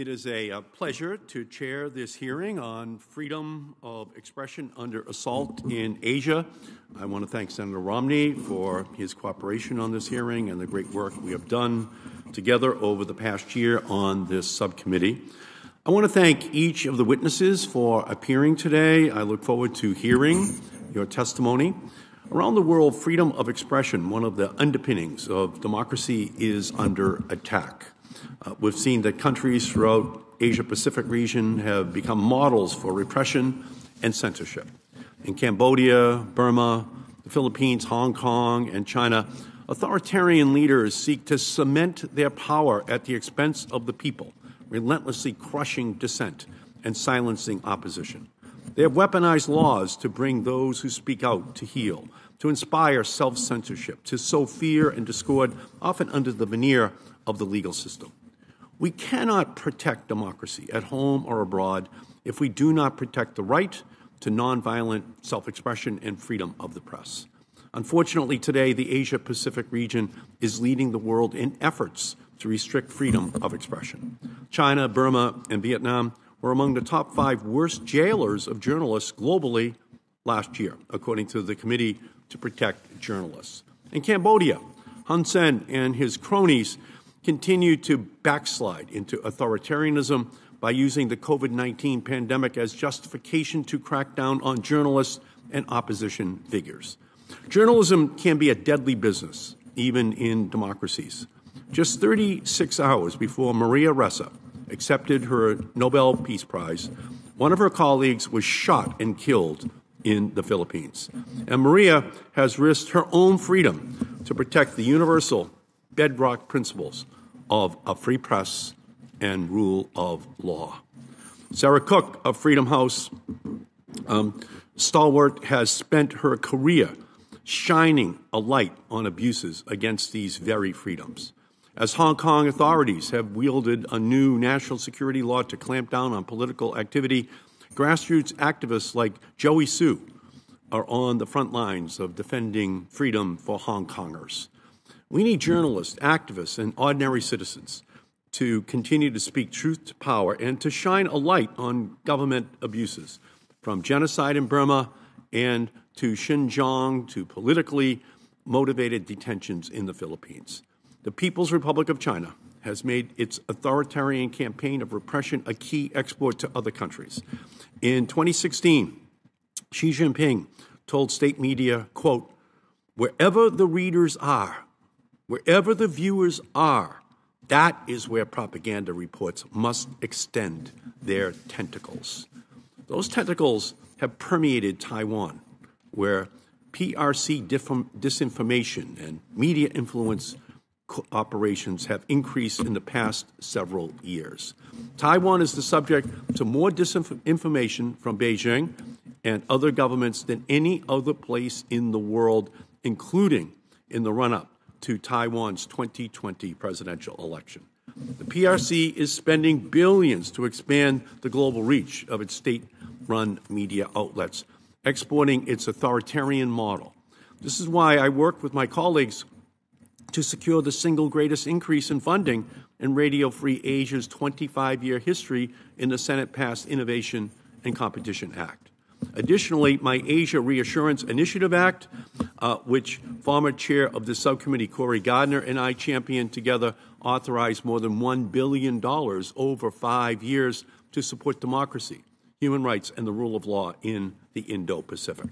It is a, uh, pleasure to chair this hearing on freedom of expression under assault in Asia. I want to thank Senator Romney for his cooperation on this hearing and the great work we have done together over the past year on this subcommittee. I want to thank each of the witnesses for appearing today. I look forward to hearing your testimony. Around the world, freedom of expression, one of the underpinnings of democracy, is under attack. Uh, we've seen that countries throughout Asia Pacific region have become models for repression and censorship. In Cambodia, Burma, the Philippines, Hong Kong, and China, authoritarian leaders seek to cement their power at the expense of the people, relentlessly crushing dissent and silencing opposition. They have weaponized laws to bring those who speak out to heel, to inspire self censorship, to sow fear and discord, often under the veneer of the legal system. We cannot protect democracy at home or abroad if we do not protect the right to nonviolent self expression and freedom of the press. Unfortunately, today, the Asia Pacific region is leading the world in efforts to restrict freedom of expression. China, Burma, and Vietnam were among the top five worst jailers of journalists globally last year, according to the Committee to Protect Journalists. In Cambodia, Hun Sen and his cronies continue to backslide into authoritarianism by using the COVID 19 pandemic as justification to crack down on journalists and opposition figures. Journalism can be a deadly business, even in democracies. Just 36 hours before Maria Ressa accepted her Nobel Peace Prize, one of her colleagues was shot and killed in the Philippines. And Maria has risked her own freedom to protect the universal bedrock principles of a free press and rule of law. Sarah Cook of Freedom House, um, stalwart, has spent her career shining a light on abuses against these very freedoms. As Hong Kong authorities have wielded a new national security law to clamp down on political activity, grassroots activists like Joey Siu are on the front lines of defending freedom for Hong Kongers. We need journalists, activists, and ordinary citizens to continue to speak truth to power and to shine a light on government abuses, from genocide in Burma and to Xinjiang to politically motivated detentions in the Philippines. The People's Republic of China has made its authoritarian campaign of repression a key export to other countries. In 2016, Xi Jinping told state media, quote, wherever the readers are, Wherever the viewers are, that is where propaganda reports must extend their tentacles. Those tentacles have permeated Taiwan, where PRC disinformation and media influence operations have increased in the past several years. Taiwan is the subject to more disinformation from Beijing and other governments than any other place in the world, including in the run up to Taiwan's 2020 presidential election. The PRC is spending billions to expand the global reach of its state run media outlets, exporting its authoritarian model. This is why I work with my colleagues to secure the single greatest increase in funding in Radio Free Asia's 25 year history in the Senate passed Innovation and Competition Act. Additionally, my Asia Reassurance Initiative Act, uh, which former chair of the subcommittee Cory Gardner and I championed together, authorized more than $1 billion over five years to support democracy, human rights, and the rule of law in the Indo Pacific.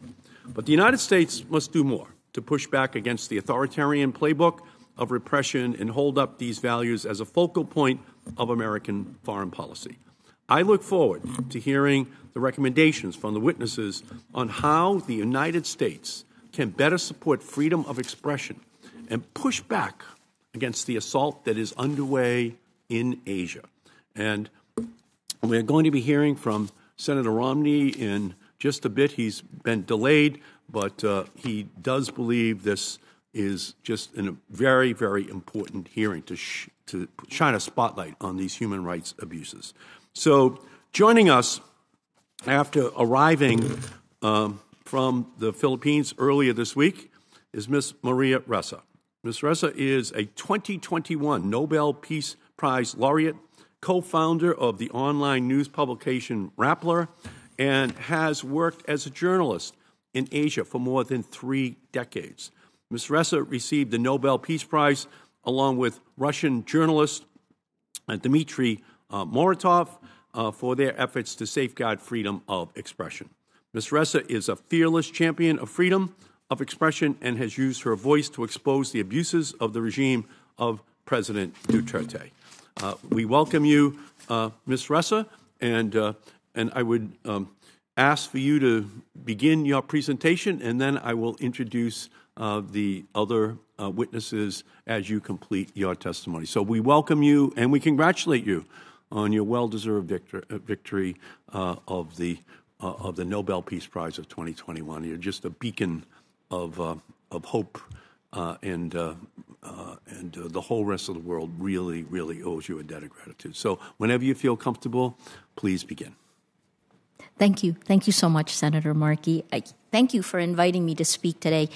But the United States must do more to push back against the authoritarian playbook of repression and hold up these values as a focal point of American foreign policy. I look forward to hearing the recommendations from the witnesses on how the United States can better support freedom of expression and push back against the assault that is underway in Asia. And we're going to be hearing from Senator Romney in just a bit. He's been delayed, but uh, he does believe this is just a very, very important hearing to, sh- to shine a spotlight on these human rights abuses. So, joining us after arriving um, from the Philippines earlier this week is Ms. Maria Ressa. Ms. Ressa is a 2021 Nobel Peace Prize laureate co founder of the online news publication Rappler, and has worked as a journalist in Asia for more than three decades. Ms. Ressa received the Nobel Peace Prize along with Russian journalist uh, Dmitry uh, uh, for their efforts to safeguard freedom of expression. Ms. Ressa is a fearless champion of freedom of expression and has used her voice to expose the abuses of the regime of President Duterte. Uh, we welcome you, uh, Ms. Ressa, and, uh, and I would um, ask for you to begin your presentation, and then I will introduce uh, the other uh, witnesses as you complete your testimony. So we welcome you and we congratulate you on your well-deserved victor- uh, victory of the of the Nobel Peace Prize of 2021. You're just a beacon of of hope uh, and uh, uh, and the whole rest of the world really, really owes you a debt of gratitude. So, whenever you feel comfortable, please begin. Thank you. Thank you so much, Senator Markey. I, thank you for inviting me to speak today.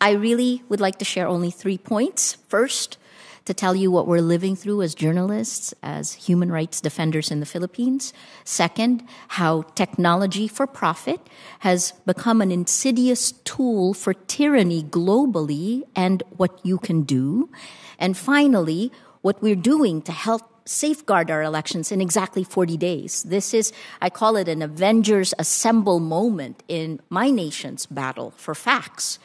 I really would like to share only three points. First, to tell you what we're living through as journalists, as human rights defenders in the Philippines. Second, how technology for profit has become an insidious tool for tyranny globally and what you can do. And finally, what we're doing to help safeguard our elections in exactly 40 days. This is, I call it an Avengers Assemble moment in my nation's battle for facts.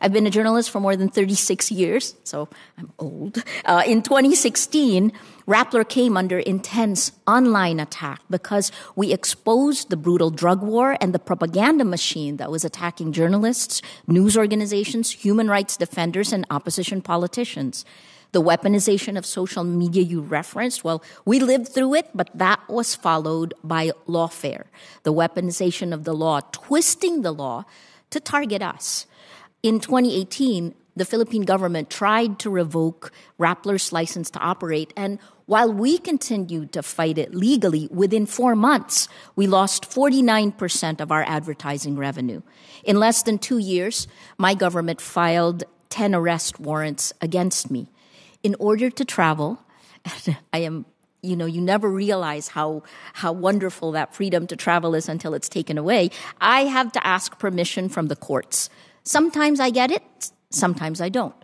I've been a journalist for more than 36 years, so I'm old. Uh, in 2016, Rappler came under intense online attack because we exposed the brutal drug war and the propaganda machine that was attacking journalists, news organizations, human rights defenders, and opposition politicians. The weaponization of social media you referenced, well, we lived through it, but that was followed by lawfare. The weaponization of the law, twisting the law to target us in 2018, the Philippine government tried to revoke Rappler's license to operate. And while we continued to fight it legally, within four months, we lost 49% of our advertising revenue. In less than two years, my government filed 10 arrest warrants against me. In order to travel, I am you know you never realize how how wonderful that freedom to travel is until it's taken away i have to ask permission from the courts Sometimes I get it, sometimes I don't.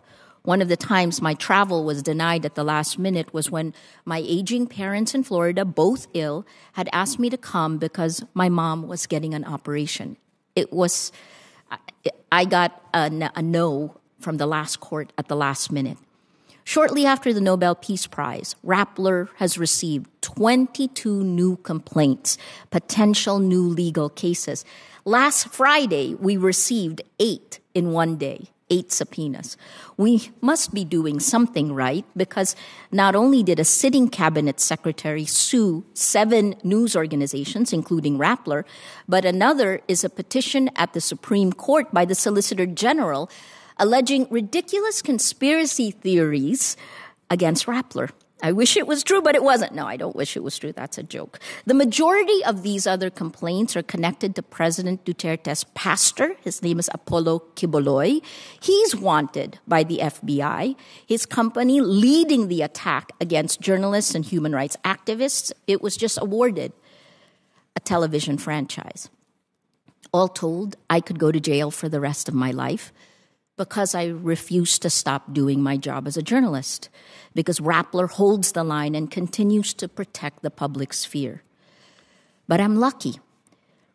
One of the times my travel was denied at the last minute was when my aging parents in Florida, both ill, had asked me to come because my mom was getting an operation. It was, I got a, a no from the last court at the last minute. Shortly after the Nobel Peace Prize, Rappler has received 22 new complaints, potential new legal cases. Last Friday, we received eight in one day, eight subpoenas. We must be doing something right because not only did a sitting cabinet secretary sue seven news organizations, including Rappler, but another is a petition at the Supreme Court by the Solicitor General alleging ridiculous conspiracy theories against Rappler. I wish it was true, but it wasn't. No, I don't wish it was true. That's a joke. The majority of these other complaints are connected to President Duterte's pastor. His name is Apollo Quiboloy. He's wanted by the FBI. His company leading the attack against journalists and human rights activists, it was just awarded a television franchise. All told, I could go to jail for the rest of my life because I refuse to stop doing my job as a journalist, because Rappler holds the line and continues to protect the public sphere. But I'm lucky.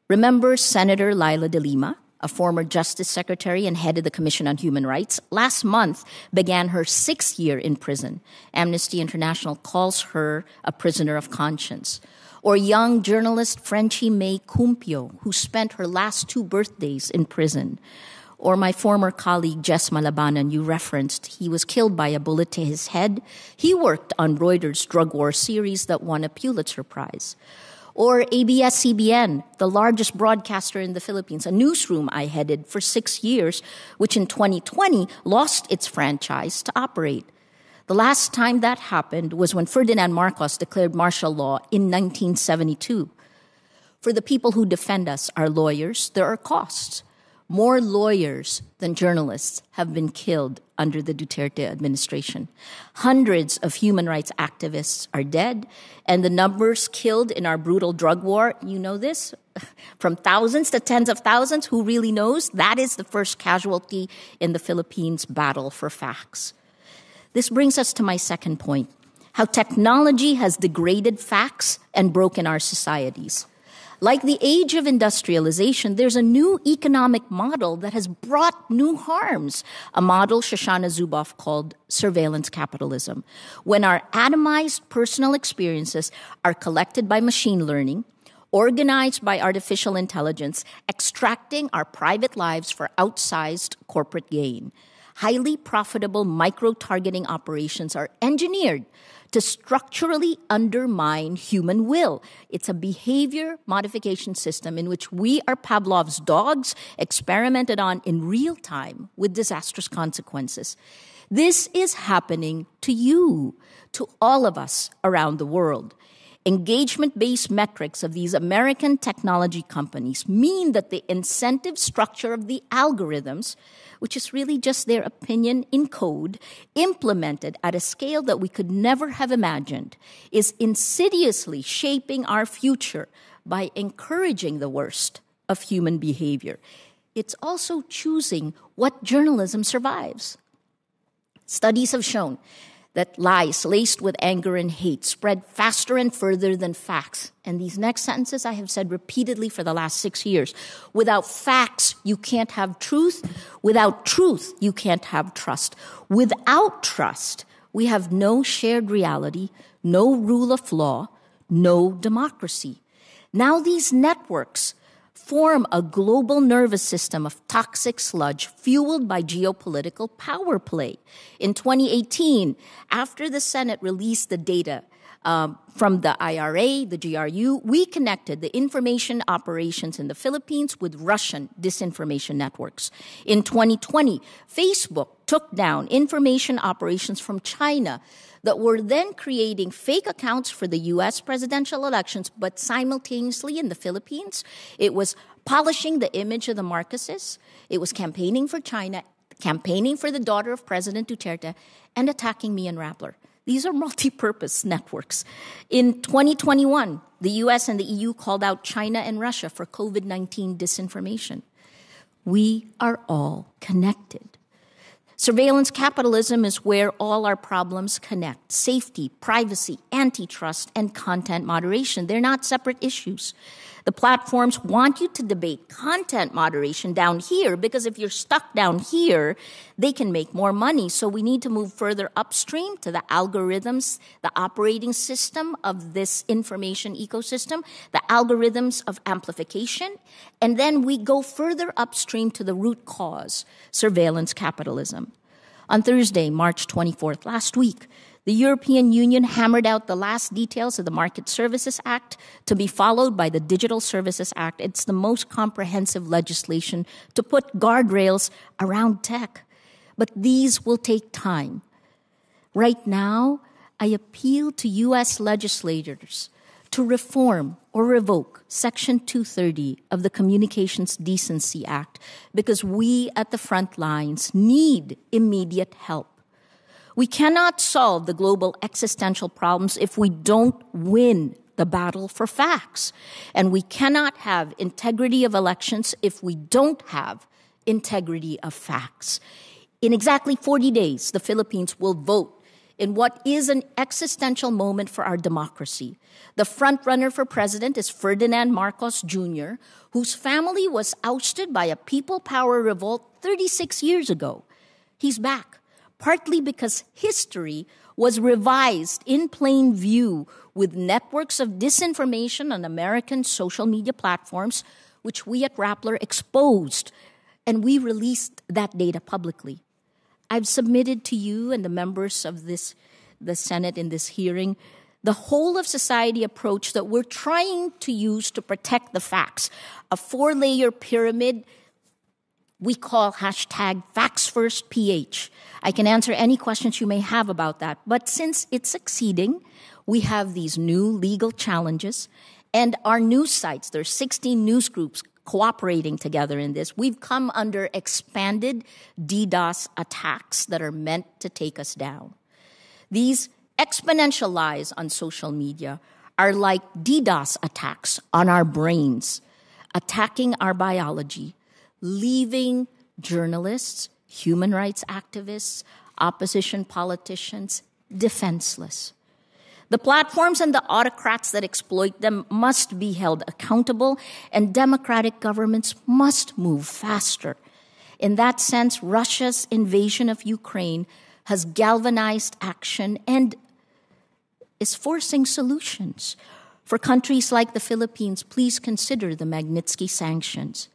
Remember Senator Leila de Lima, a former Justice Secretary and head of the Commission on Human Rights, last month began her sixth year in prison. Amnesty International calls her a prisoner of conscience. Or young journalist Frenchie May Cumpio, who spent her last two birthdays in prison or my former colleague Jess Malabanan, you referenced, he was killed by a bullet to his head. He worked on Reuters' drug war series that won a Pulitzer Prize. Or ABS-CBN, the largest broadcaster in the Philippines, a newsroom I headed for six years, which in 2020 lost its franchise to operate. The last time that happened was when Ferdinand Marcos declared martial law in 1972. For the people who defend us, our lawyers, there are costs. More lawyers than journalists have been killed under the Duterte administration. Hundreds of human rights activists are dead, and the numbers killed in our brutal drug war, you know this, from thousands to tens of thousands. Who really knows? That is the first casualty in the Philippines' battle for facts. This brings us to my second point how technology has degraded facts and broken our societies. Like the age of industrialization, there's a new economic model that has brought new harms. A model Shoshana Zuboff called surveillance capitalism. When our atomized personal experiences are collected by machine learning, organized by artificial intelligence, extracting our private lives for outsized corporate gain. Highly profitable micro targeting operations are engineered to structurally undermine human will. It's a behavior modification system in which we are Pavlov's dogs experimented on in real time with disastrous consequences. This is happening to you, to all of us around the world. Engagement based metrics of these American technology companies mean that the incentive structure of the algorithms which is really just their opinion in code, implemented at a scale that we could never have imagined, is insidiously shaping our future by encouraging the worst of human behavior. It's also choosing what journalism survives. Studies have shown that lies laced with anger and hate spread faster and further than facts. And these next sentences I have said repeatedly for the last six years. Without facts, you can't have truth. Without truth, you can't have trust. Without trust, we have no shared reality, no rule of law, no democracy. Now these networks form a global nervous system of toxic sludge fueled by geopolitical power play. In 2018, after the Senate released the data um, from the IRA, the GRU, we connected the information operations in the Philippines with Russian disinformation networks. In 2020, Facebook took down information operations from China that were then creating fake accounts for the US presidential elections, but simultaneously in the Philippines, it was polishing the image of the Marcoses, it was campaigning for China, campaigning for the daughter of President Duterte, and attacking me and Rappler. These are multi purpose networks. In 2021, the US and the EU called out China and Russia for COVID 19 disinformation. We are all connected. Surveillance capitalism is where all our problems connect safety, privacy, antitrust, and content moderation. They're not separate issues. The platforms want you to debate content moderation down here because if you're stuck down here, they can make more money. So we need to move further upstream to the algorithms, the operating system of this information ecosystem, the algorithms of amplification, and then we go further upstream to the root cause, surveillance capitalism. On Thursday, March 24th, last week, the European Union hammered out the last details of the Market Services Act to be followed by the Digital Services Act. It's the most comprehensive legislation to put guardrails around tech. But these will take time. Right now, I appeal to U.S. legislators to reform or revoke Section 230 of the Communications Decency Act because we at the front lines need immediate help. We cannot solve the global existential problems if we don't win the battle for facts. And we cannot have integrity of elections if we don't have integrity of facts. In exactly 40 days, the Philippines will vote in what is an existential moment for our democracy. The frontrunner for president is Ferdinand Marcos Jr., whose family was ousted by a people power revolt 36 years ago. He's back partly because history was revised in plain view with networks of disinformation on American social media platforms, which we at Rappler exposed, and we released that data publicly. I've submitted to you and the members of this, the Senate in this hearing, the whole of society approach that we're trying to use to protect the facts. A four layer pyramid we call hashtag facts first PH. I can answer any questions you may have about that. But since it's succeeding, we have these new legal challenges and our news sites. There's 16 news groups cooperating together in this. We've come under expanded DDoS attacks that are meant to take us down. These exponential lies on social media are like DDoS attacks on our brains, attacking our biology, leaving journalists, human rights activists, opposition politicians defenseless. The platforms and the autocrats that exploit them must be held accountable, and democratic governments must move faster. In that sense, Russia's invasion of Ukraine has galvanized action and is forcing solutions. For countries like the Philippines, please consider the Magnitsky sanctions.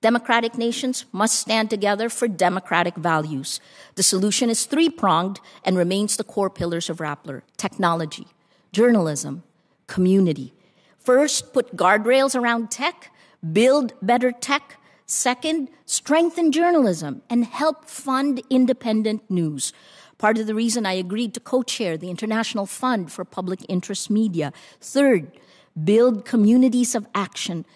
Democratic nations must stand together for democratic values. The solution is three pronged and remains the core pillars of Rappler technology, journalism, community. First, put guardrails around tech, build better tech. Second, strengthen journalism and help fund independent news. Part of the reason I agreed to co chair the International Fund for Public Interest Media. Third, build communities of action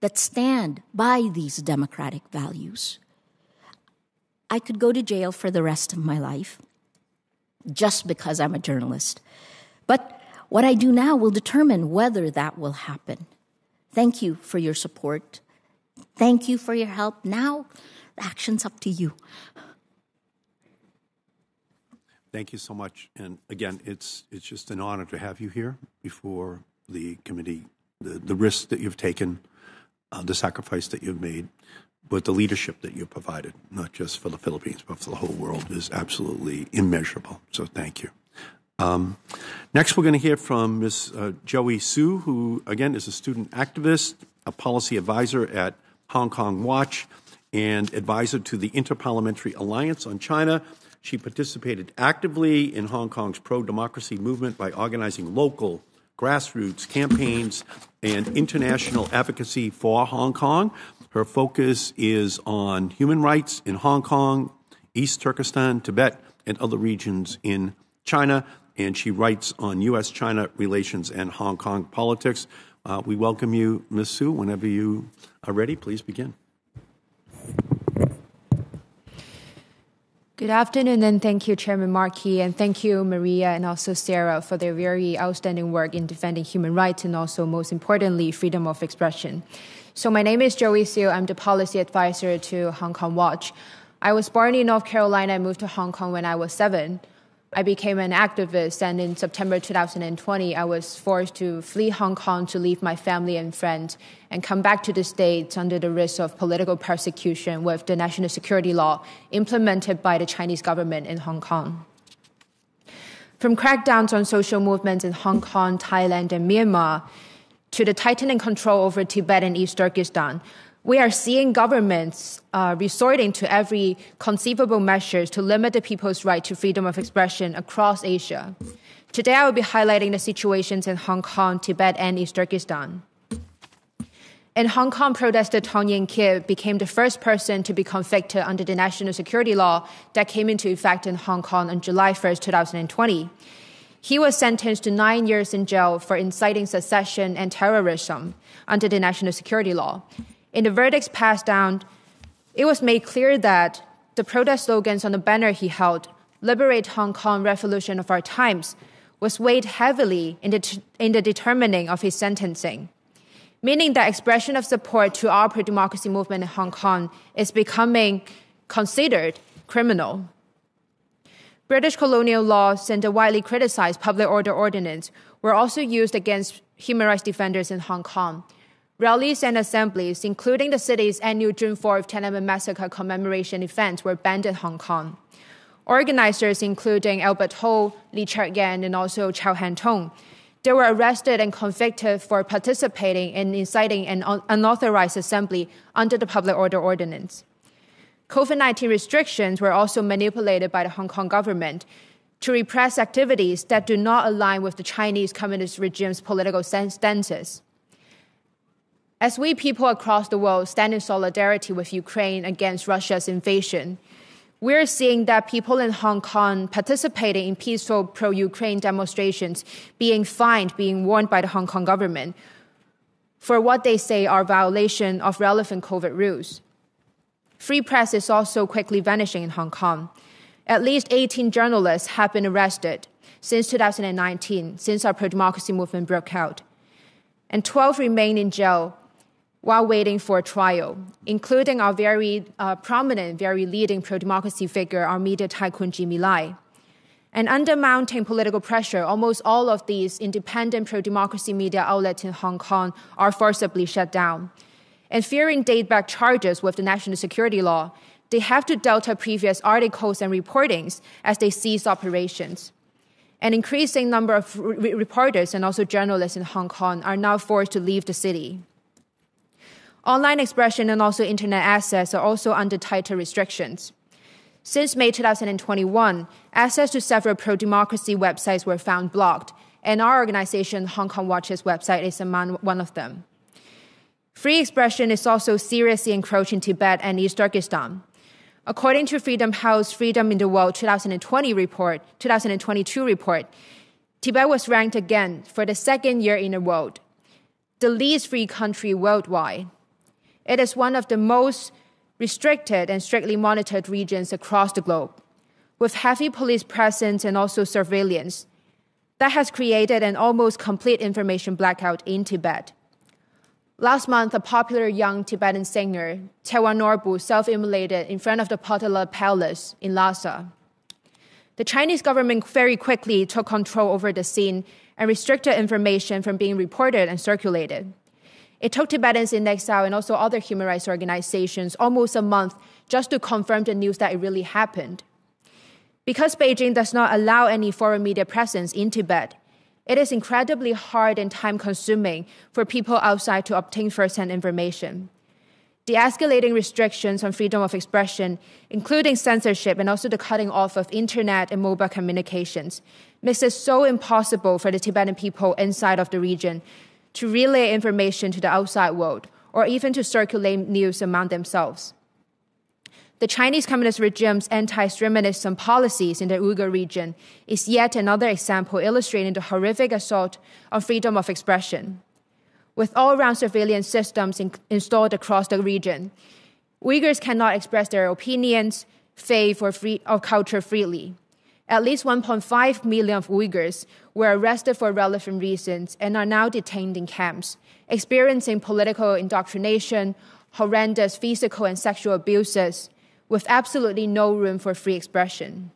that stand by these democratic values. I could go to jail for the rest of my life just because I'm a journalist. But what I do now will determine whether that will happen. Thank you for your support. Thank you for your help. Now, action's up to you. Thank you so much. And again, it's it's just an honor to have you here before the committee. The, the risk that you've taken uh, the sacrifice that you've made, but the leadership that you've provided, not just for the Philippines, but for the whole world, is absolutely immeasurable. So thank you. Um, next, we're going to hear from Ms. Uh, Joey Siu, who, again, is a student activist, a policy advisor at Hong Kong Watch, and advisor to the Interparliamentary Alliance on China. She participated actively in Hong Kong's pro democracy movement by organizing local grassroots campaigns, and international advocacy for Hong Kong. Her focus is on human rights in Hong Kong, East Turkestan, Tibet, and other regions in China. And she writes on U.S. China relations and Hong Kong politics. Uh, we welcome you, Ms. Siu. Whenever you are ready, please begin. Good afternoon, and thank you, Chairman Markey, and thank you, Maria, and also Sarah, for their very outstanding work in defending human rights and also, most importantly, freedom of expression. So, my name is Joey Siu. I'm the policy advisor to Hong Kong Watch. I was born in North Carolina and moved to Hong Kong when I was seven. I became an activist, and in September 2020, I was forced to flee Hong Kong to leave my family and friends and come back to the States under the risk of political persecution with the national security law implemented by the Chinese government in Hong Kong. From crackdowns on social movements in Hong Kong, Thailand, and Myanmar, to the tightening control over Tibet and East Turkestan, we are seeing governments uh, resorting to every conceivable measures to limit the people's right to freedom of expression across Asia. Today, I will be highlighting the situations in Hong Kong, Tibet, and East Turkestan. In Hong Kong, protester Tong Ying-kit became the first person to be convicted under the national security law that came into effect in Hong Kong on July 1, 2020. He was sentenced to nine years in jail for inciting secession and terrorism under the national security law. In the verdicts passed down, it was made clear that the protest slogans on the banner he held, Liberate Hong Kong, Revolution of Our Times, was weighed heavily in the, in the determining of his sentencing, meaning that expression of support to our pro democracy movement in Hong Kong is becoming considered criminal. British colonial laws and the widely criticized public order ordinance were also used against human rights defenders in Hong Kong Rallies and assemblies, including the city's annual June 4th Tiananmen Massacre commemoration event, were banned in Hong Kong. Organizers, including Albert Ho, Lee Cheuk-yan, and also Chow Han-tung, they were arrested and convicted for participating in inciting an unauthorized assembly under the Public Order Ordinance. COVID 19 restrictions were also manipulated by the Hong Kong government to repress activities that do not align with the Chinese Communist regime's political stances. As we people across the world stand in solidarity with Ukraine against Russia's invasion, we're seeing that people in Hong Kong participating in peaceful pro Ukraine demonstrations being fined, being warned by the Hong Kong government. for what they say are violation of relevant COVID rules. Free press is also quickly vanishing in Hong Kong. At least 18 journalists have been arrested since 2019, since our pro democracy movement broke out. And 12 remain in jail while waiting for a trial, including our very uh, prominent, very leading pro democracy figure, our media tycoon Jimmy Lai. And under mounting political pressure, almost all of these independent pro democracy media outlets in Hong Kong are forcibly shut down. And fearing date back charges with the national security law, they have to delta previous articles and reportings as they cease operations. An increasing number of re- reporters and also journalists in Hong Kong are now forced to leave the city. Online expression and also internet access are also under tighter restrictions. Since May 2021, access to several pro democracy websites were found blocked, and our organization, Hong Kong Watch's website, is among one of them. Free expression is also seriously encroaching Tibet and East Turkestan. According to Freedom House Freedom in the World 2020 report, 2022 report, Tibet was ranked again for the second year in a row, the least free country worldwide. It is one of the most restricted and strictly monitored regions across the globe, with heavy police presence and also surveillance. That has created an almost complete information blackout in Tibet. Last month, a popular young Tibetan singer, Tshewang Norbu, self immolated in front of the Potala Palace in Lhasa. The Chinese government very quickly took control over the scene and restricted information from being reported and circulated. It took Tibetans in exile and also other human rights organizations almost a month just to confirm the news that it really happened. Because Beijing does not allow any foreign media presence in Tibet, it is incredibly hard and time consuming for people outside to obtain first-hand information. The escalating restrictions on freedom of expression, including censorship and also the cutting off of internet and mobile communications, makes it so impossible for the Tibetan people inside of the region to relay information to the outside world or even to circulate news among themselves. The Chinese Communist regime's anti-extremism policies in the Uyghur region is yet another example illustrating the horrific assault on freedom of expression. With all-round surveillance systems in- installed across the region, Uyghurs cannot express their opinions, faith, or, free, or culture freely. At least 1.5 million Uyghurs were arrested for relevant reasons and are now detained in camps, experiencing political indoctrination, horrendous physical and sexual abuses, with absolutely no room for free expression.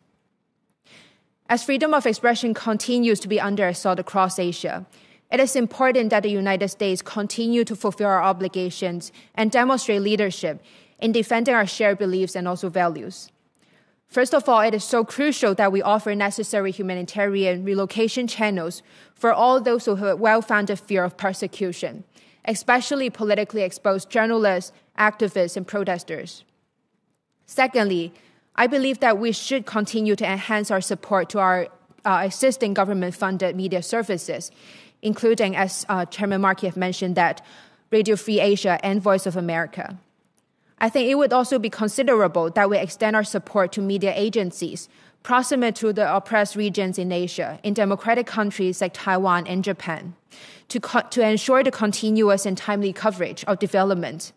As freedom of expression continues to be under assault across Asia, it is important that the United States continue to fulfill our obligations and demonstrate leadership in defending our shared beliefs and also values. First of all, it is so crucial that we offer necessary humanitarian relocation channels for all those who have a well founded fear of persecution, especially politically exposed journalists, activists, and protesters. Secondly, I believe that we should continue to enhance our support to our uh, existing government funded media services, including, as uh, Chairman Markey have mentioned, that Radio Free Asia and Voice of America. I think it would also be considerable that we extend our support to media agencies proximate to the oppressed regions in Asia, in democratic countries like Taiwan and Japan, to, co- to ensure the continuous and timely coverage of development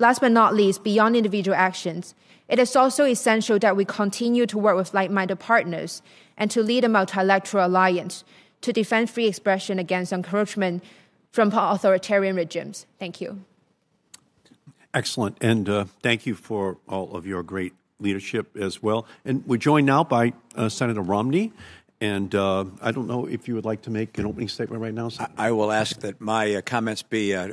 Last but not least, beyond individual actions, it is also essential that we continue to work with like minded partners and to lead a multilateral alliance to defend free expression against encroachment from authoritarian regimes. Thank you. Excellent. And uh, thank you for all of your great leadership as well. And we're joined now by uh, Senator Romney. And uh, I don't know if you would like to make an opening statement right now. I, I will ask that my uh, comments be uh,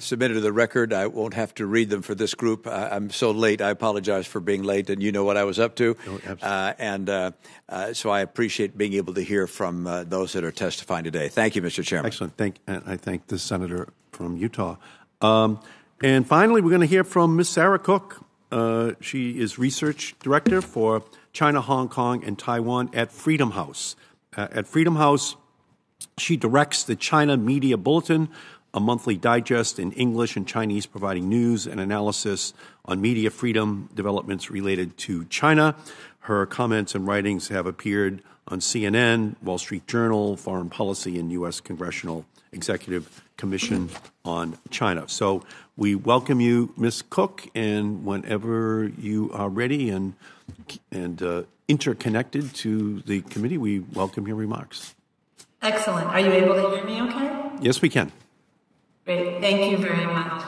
submitted to the record. I won't have to read them for this group. I, am so late. I apologize for being late, and you know what I was up to. Oh, and uh, uh, so I appreciate being able to hear from those that are testifying today. Thank you, Mr. Chairman. Excellent. Thank, I thank the senator from Utah. Um, and finally, we're going to hear from Ms. Sarah Cook. she is research director for China, Hong Kong, and Taiwan at Freedom House. Uh, at Freedom House, she directs the China Media Bulletin, a monthly digest in English and Chinese providing news and analysis on media freedom developments related to China. Her comments and writings have appeared on CNN, Wall Street Journal, Foreign Policy, and U.S. congressional Executive Commission on China. So we welcome you, Ms. Cook, and whenever you are ready and and uh, interconnected to the committee, we welcome your remarks. Excellent. Are you able to hear me okay? Yes, we can. Great. Thank you very much.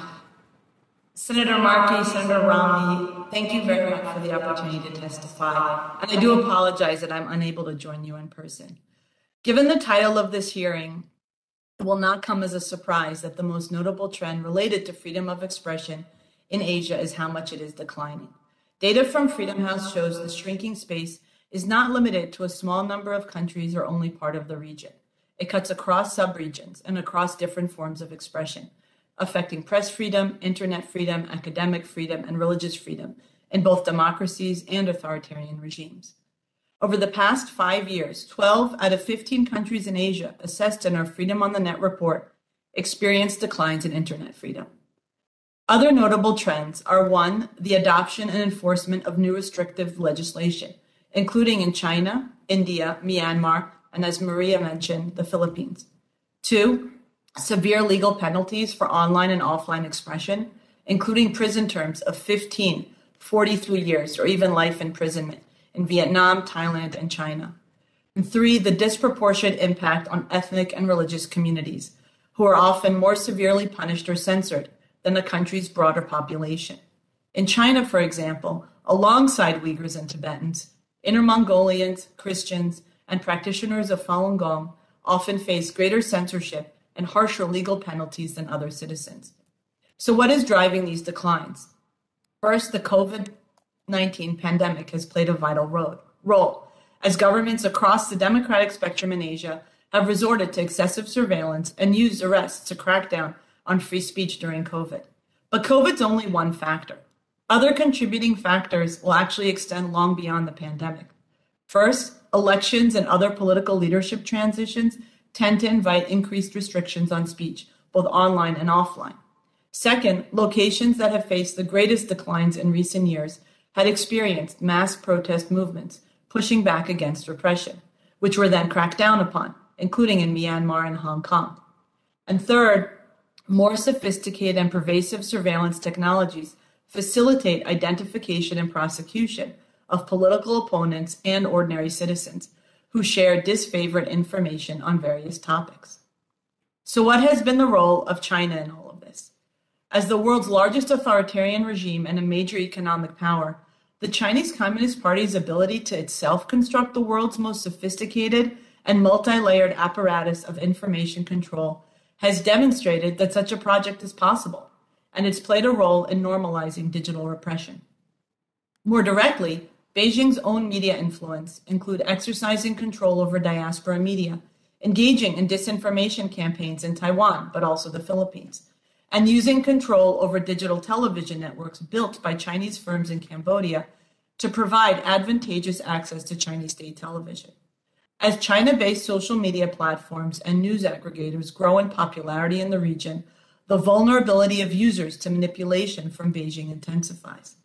Senator Markey, Senator Romney, thank you very much for the opportunity to testify. And I do apologize that I'm unable to join you in person. Given the title of this hearing, will not come as a surprise that the most notable trend related to freedom of expression in Asia is how much it is declining. Data from Freedom House shows the shrinking space is not limited to a small number of countries or only part of the region. It cuts across subregions and across different forms of expression, affecting press freedom, internet freedom, academic freedom, and religious freedom in both democracies and authoritarian regimes. Over the past five years, 12 out of 15 countries in Asia assessed in our Freedom on the Net report experienced declines in internet freedom. Other notable trends are one, the adoption and enforcement of new restrictive legislation, including in China, India, Myanmar, and as Maria mentioned, the Philippines. Two, severe legal penalties for online and offline expression, including prison terms of 15, 43 years, or even life imprisonment in Vietnam, Thailand, and China. And three, the disproportionate impact on ethnic and religious communities, who are often more severely punished or censored than the country's broader population. In China, for example, alongside Uyghurs and Tibetans, Inner Mongolians, Christians, and practitioners of Falun Gong often face greater censorship and harsher legal penalties than other citizens. So, what is driving these declines? First, the COVID 19 pandemic has played a vital role, as governments across the democratic spectrum in Asia have resorted to excessive surveillance and used arrests to crack down on free speech during COVID. But COVID's only one factor. Other contributing factors will actually extend long beyond the pandemic. First, elections and other political leadership transitions tend to invite increased restrictions on speech, both online and offline. Second, locations that have faced the greatest declines in recent years had experienced mass protest movements pushing back against repression, which were then cracked down upon, including in Myanmar and Hong Kong. And third, more sophisticated and pervasive surveillance technologies facilitate identification and prosecution of political opponents and ordinary citizens who share disfavored information on various topics. So, what has been the role of China in all? As the world's largest authoritarian regime and a major economic power, the Chinese Communist Party's ability to itself construct the world's most sophisticated and multi layered apparatus of information control has demonstrated that such a project is possible, and it's played a role in normalizing digital repression. More directly, Beijing's own media influence include exercising control over diaspora media, engaging in disinformation campaigns in Taiwan, but also the Philippines, and using control over digital television networks built by Chinese firms in Cambodia to provide advantageous access to Chinese state television. As China based social media platforms and news aggregators grow in popularity in the region, the vulnerability of users to manipulation from Beijing intensifies.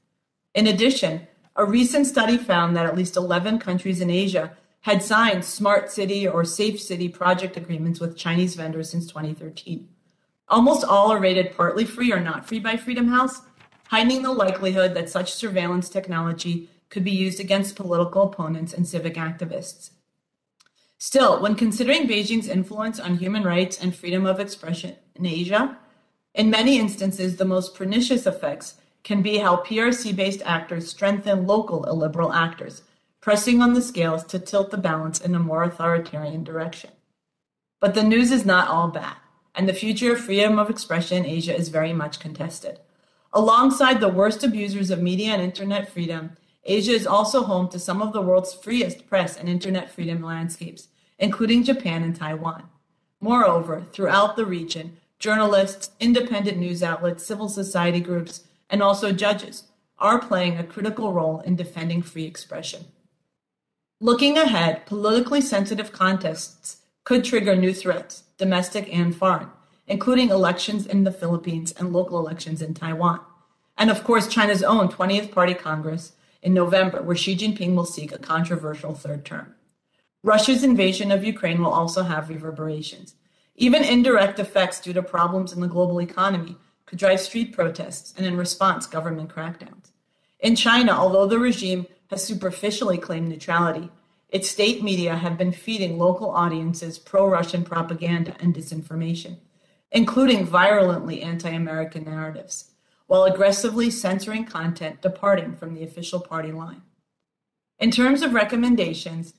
In addition, a recent study found that at least 11 countries in Asia had signed smart city or safe city project agreements with Chinese vendors since 2013. Almost all are rated partly free or not free by Freedom House, heightening the likelihood that such surveillance technology could be used against political opponents and civic activists. Still, when considering Beijing's influence on human rights and freedom of expression in Asia, in many instances, the most pernicious effects can be how PRC based actors strengthen local illiberal actors, pressing on the scales to tilt the balance in a more authoritarian direction. But the news is not all bad and the future of freedom of expression in Asia is very much contested. Alongside the worst abusers of media and internet freedom, Asia is also home to some of the world's freest press and internet freedom landscapes, including Japan and Taiwan. Moreover, throughout the region, journalists, independent news outlets, civil society groups, and also judges are playing a critical role in defending free expression. Looking ahead, politically sensitive contests could trigger new threats, domestic and foreign, including elections in the Philippines and local elections in Taiwan. And of course, China's own 20th Party Congress in November, where Xi Jinping will seek a controversial third term. Russia's invasion of Ukraine will also have reverberations. Even indirect effects due to problems in the global economy could drive street protests and, in response, government crackdowns. In China, although the regime has superficially claimed neutrality, its state media have been feeding local audiences pro Russian propaganda and disinformation, including virulently anti American narratives, while aggressively censoring content departing from the official party line. In terms of recommendations,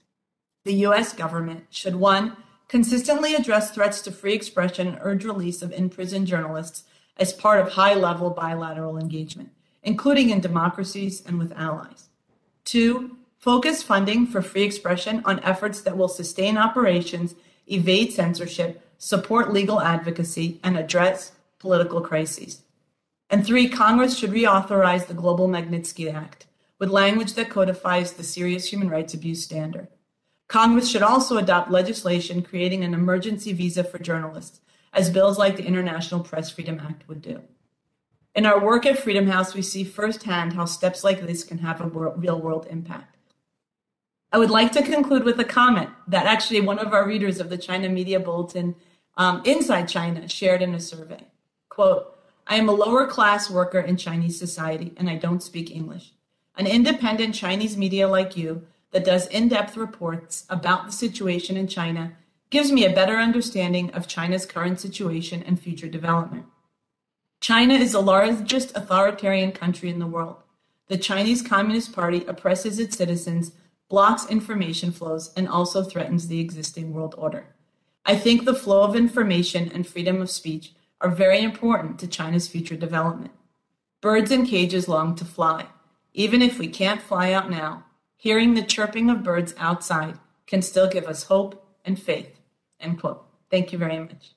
the US government should one, consistently address threats to free expression and urge release of imprisoned journalists as part of high level bilateral engagement, including in democracies and with allies. Two, focus funding for free expression on efforts that will sustain operations, evade censorship, support legal advocacy, and address political crises. And three, Congress should reauthorize the Global Magnitsky Act with language that codifies the serious human rights abuse standard. Congress should also adopt legislation creating an emergency visa for journalists, as bills like the International Press Freedom Act would do. In our work at Freedom House, we see firsthand how steps like this can have a real world impact. I would like to conclude with a comment that actually one of our readers of the China Media Bulletin um, Inside China shared in a survey. Quote, I am a lower class worker in Chinese society and I don't speak English. An independent Chinese media like you that does in depth reports about the situation in China gives me a better understanding of China's current situation and future development. China is the largest authoritarian country in the world. The Chinese Communist Party oppresses its citizens, blocks information flows, and also threatens the existing world order. I think the flow of information and freedom of speech are very important to China's future development. Birds in cages long to fly. Even if we can't fly out now, Hearing the chirping of birds outside can still give us hope and faith. End quote. Thank you very much.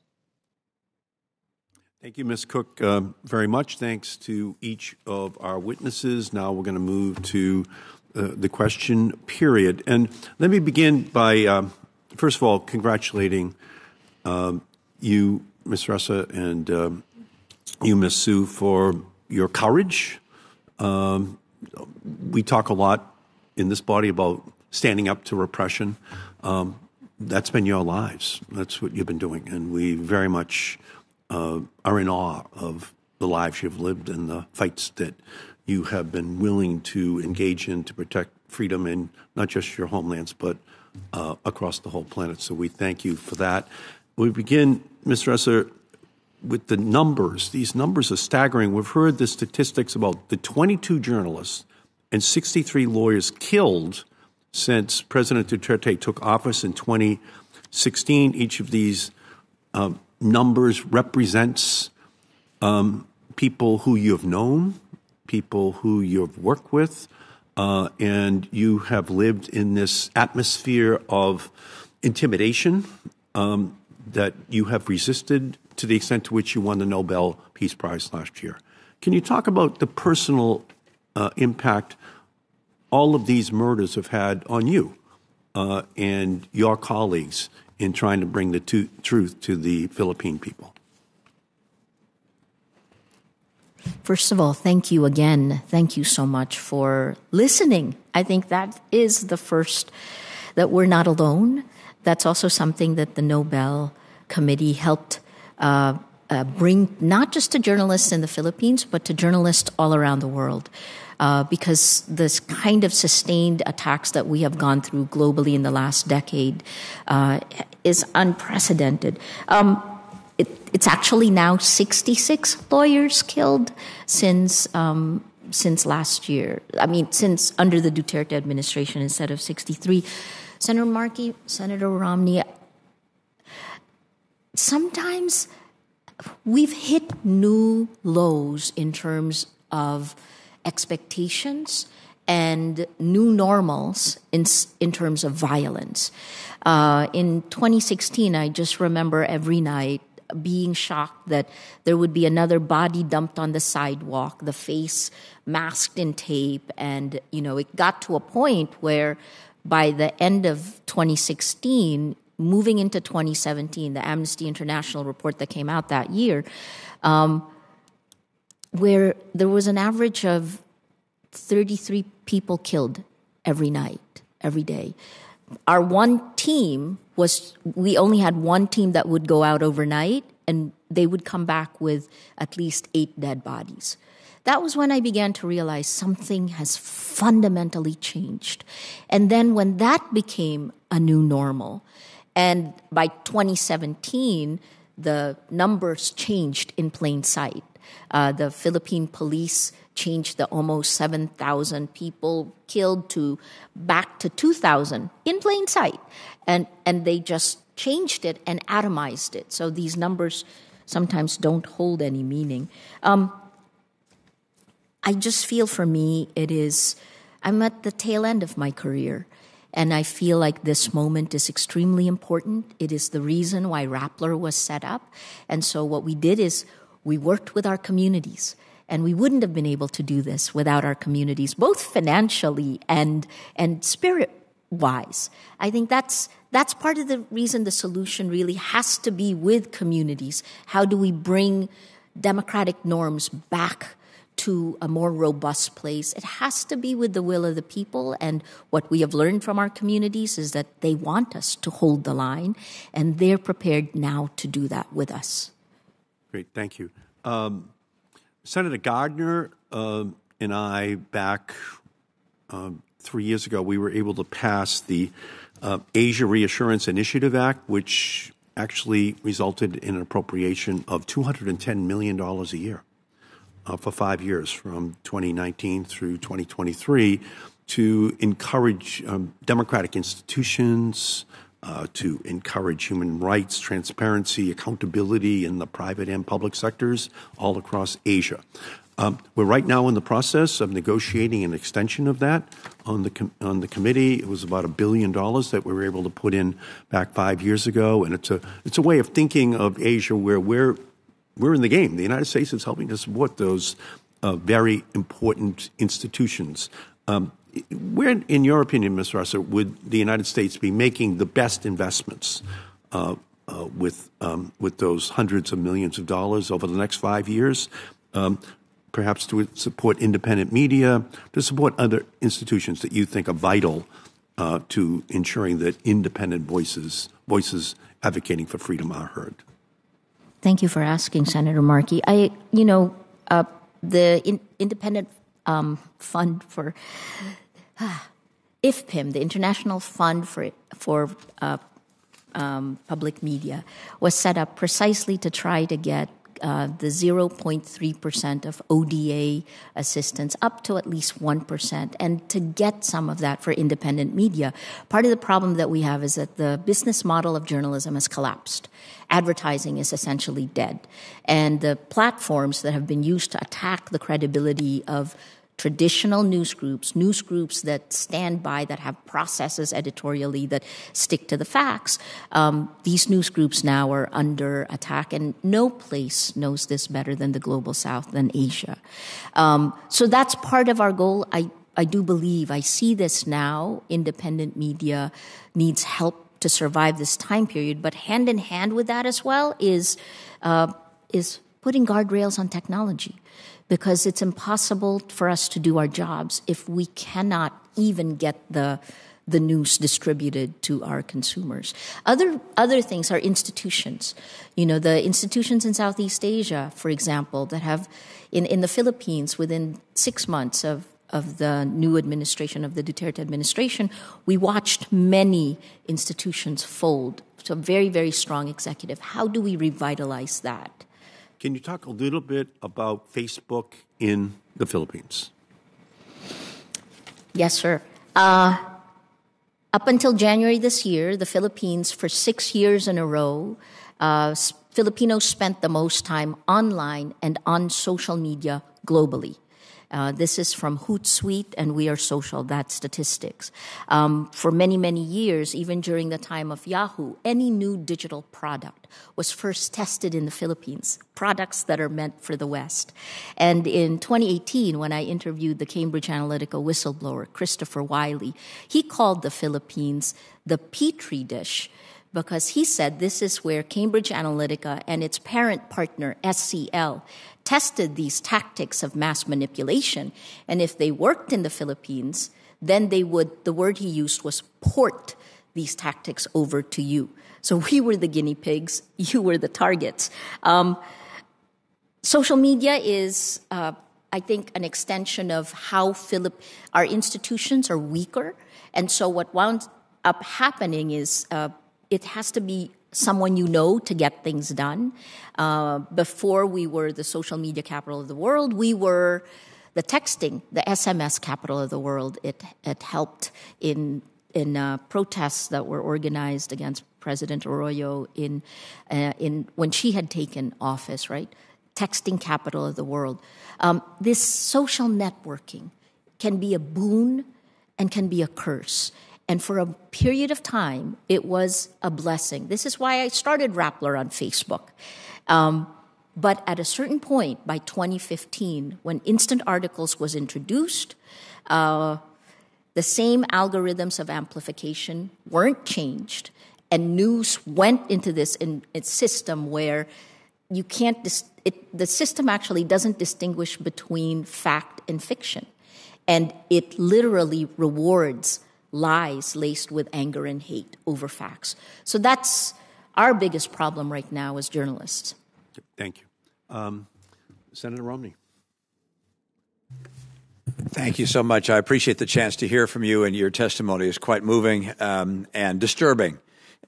Thank you, Ms. Cook, uh, very much. Thanks to each of our witnesses. Now we're going to move to uh, the question period. And let me begin by, um, first of all, congratulating um, you, Ms. Ressa, and um, you, Ms. Siu, for your courage. Um, we talk a lot in this body about standing up to repression. Um, that's been your lives. That's what you've been doing. And we very much uh, are in awe of the lives you've lived and the fights that you have been willing to engage in to protect freedom in not just your homelands, but uh, across the whole planet. So we thank you for that. We begin, Mr. Ressa, with the numbers. These numbers are staggering. We've heard the statistics about the 22 journalists and 63 lawyers killed since President Duterte took office in 2016. Each of these uh, numbers represents um, people who you have known, people who you've worked with, uh, and you have lived in this atmosphere of intimidation um, that you have resisted to the extent to which you won the Nobel Peace Prize last year. Can you talk about the personal uh, impact all of these murders have had on you uh, and your colleagues in trying to bring the to- truth to the Philippine people? First of all, thank you again. Thank you so much for listening. I think that is the first that we're not alone. That's also something that the Nobel Committee helped uh, uh, bring not just to journalists in the Philippines, but to journalists all around the world. Uh, because this kind of sustained attacks that we have gone through globally in the last decade uh, is unprecedented. Um, it's actually now 66 lawyers killed since um, since last year. I mean, since under the Duterte administration instead of 63. Senator Markey, Senator Romney, sometimes we've hit new lows in terms of expectations and new normals in, in terms of violence. Uh, in 2016, I just remember every night being shocked that there would be another body dumped on the sidewalk, the face masked in tape. And, you know, it got to a point where by the end of 2016, moving into 2017, the Amnesty International report that came out that year, um, where there was an average of 33 people killed every night, every day. our one team was we only had one team that would go out overnight and they would come back with at least eight dead bodies. That was when I began to realize something has fundamentally changed. And then when that became a new normal, and by 2017, the numbers changed in plain sight. Uh, the Philippine police changed the almost 7,000 people killed to back to 2,000 in plain sight. And, and they just changed it and atomized it. So these numbers sometimes don't hold any meaning. Um, I just feel for me, it is, I'm at the tail end of my career. And I feel like this moment is extremely important. It is the reason why Rappler was set up. And so what we did is we worked with our communities. And we wouldn't have been able to do this without our communities, both financially and, and spirit wise. I think that's, that's part of the reason the solution really has to be with communities. How do we bring democratic norms back to a more robust place? It has to be with the will of the people. And what we have learned from our communities is that they want us to hold the line, and they're prepared now to do that with us. Great, thank you. Um, Senator Gardner um, and I, back um, three years ago, we were able to pass the uh, Asia Reassurance Initiative Act, which actually resulted in an appropriation of $210 million a year uh, for five years from 2019 through 2023 to encourage um, democratic institutions, uh, to encourage human rights, transparency, accountability in the private and public sectors all across Asia. Um, we're right now in the process of negotiating an extension of that on the com- on the committee. It was about a billion dollars that we were able to put in back five years ago, and it's a it's a way of thinking of Asia where we're we're in the game. The United States is helping to support those uh, very important institutions. Um, where, in your opinion, Ms. Ressa, would the United States be making the best investments uh, uh, with um, with those hundreds of millions of dollars over the next five years? Um, perhaps to support independent media, to support other institutions that you think are vital uh, to ensuring that independent voices voices advocating for freedom are heard. Thank you for asking, Senator Markey. I, you know, uh, the in, independent um, fund for IFPIM, the International Fund for, for uh, um, Public Media, was set up precisely to try to get uh, the 0.3% of ODA assistance up to at least 1%, and to get some of that for independent media. Part of the problem that we have is that the business model of journalism has collapsed. Advertising is essentially dead. And the platforms that have been used to attack the credibility of traditional news groups, news groups that stand by, that have processes editorially that stick to the facts, um, these news groups now are under attack, and no place knows this better than the global south, than Asia. Um, so that's part of our goal. I, I do believe, I see this now, independent media needs help to survive this time period, but hand in hand with that as well is, uh, is putting guardrails on technology because it's impossible for us to do our jobs if we cannot even get the the news distributed to our consumers. Other other things are institutions. You know, the institutions in Southeast Asia, for example, that have in, in the Philippines within six months of of the new administration of the Duterte administration, we watched many institutions fold. So very, very strong executive. How do we revitalize that? Can you talk a little bit about Facebook in the Philippines? Yes, sir. Uh, up until January this year, the Philippines, for six years in a row, uh, Filipinos spent the most time online and on social media globally. Uh, this is from Hootsuite and We Are Social, that statistics. Um, for many, many years, even during the time of Yahoo, any new digital product was first tested in the Philippines, products that are meant for the West. And in 2018, when I interviewed the Cambridge Analytica whistleblower, Christopher Wylie, he called the Philippines the petri dish because he said this is where Cambridge Analytica and its parent partner, SCL, tested these tactics of mass manipulation. And if they worked in the Philippines, then they would, the word he used was port these tactics over to you. So we were the guinea pigs, you were the targets. Um, social media is, uh, I think, an extension of how Philip, our institutions are weaker. And so what wound up happening is uh, it has to be someone you know to get things done. Uh, before we were the social media capital of the world, we were the texting, the SMS capital of the world. It, it helped in, in uh, protests that were organized against President Arroyo in, uh, in, when she had taken office, right? Texting capital of the world. Um, this social networking can be a boon and can be a curse. And for a period of time, it was a blessing. This is why I started Rappler on Facebook. Um, but at a certain point, by 2015, when instant articles was introduced, uh, the same algorithms of amplification weren't changed, and news went into this in, in system where you can't. Dis- it, the system actually doesn't distinguish between fact and fiction, and it literally rewards lies laced with anger and hate over facts. So that's our biggest problem right now as journalists. Thank you. Um, Senator Romney. Thank you so much. I appreciate the chance to hear from you, and your testimony is quite moving um, and disturbing.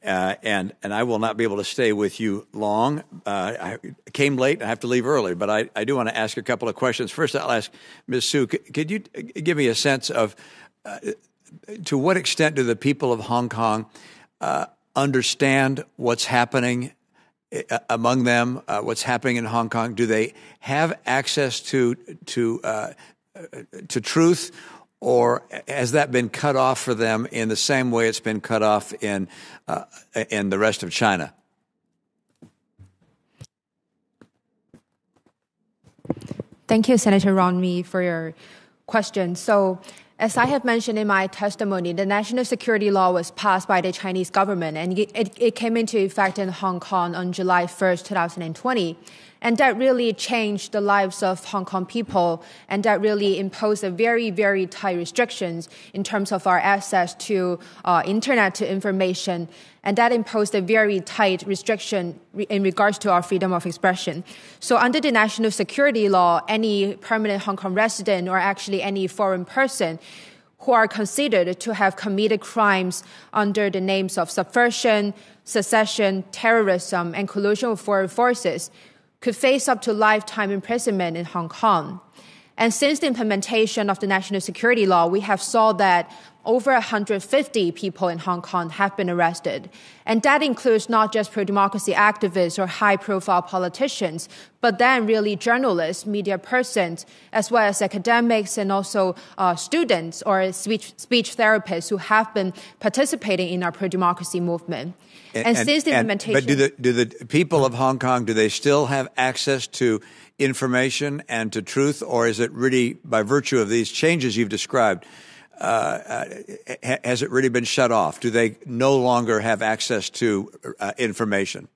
Uh, and and I will not be able to stay with you long. Uh, I came late. I have to leave early, but I, I do want to ask a couple of questions. First, I'll ask Ms. Siu. Could, could you give me a sense of uh, to what extent do the people of Hong Kong uh, understand what's happening uh, among them? Uh, what's happening in Hong Kong? Do they have access to to uh, to truth, or has that been cut off for them in the same way it's been cut off in uh, in the rest of China? Thank you, Senator Romney, for your question. So as I have mentioned in my testimony, the national security law was passed by the Chinese government and it, it, came into effect in Hong Kong on July 1st, 2020. And that really changed the lives of Hong Kong people. And that really imposed a very, very tight restrictions in terms of our access to uh, internet to information. And that imposed a very tight restriction in regards to our freedom of expression. So under the national security law, any permanent Hong Kong resident or actually any foreign person who are considered to have committed crimes under the names of subversion, secession, terrorism, and collusion with foreign forces could face up to lifetime imprisonment in Hong Kong. And since the implementation of the national security law, we have saw that over 150 people in Hong Kong have been arrested. And that includes not just pro democracy activists or high profile politicians, but then really journalists, media persons, as well as academics and also uh, students or speech, speech therapists who have been participating in our pro democracy movement. And, and, the implementation. but do the, do the people of Hong Kong, do they still have access to information and to truth, or is it really by virtue of these changes you've described? Uh, uh, has it really been shut off? Do they no longer have access to uh, information?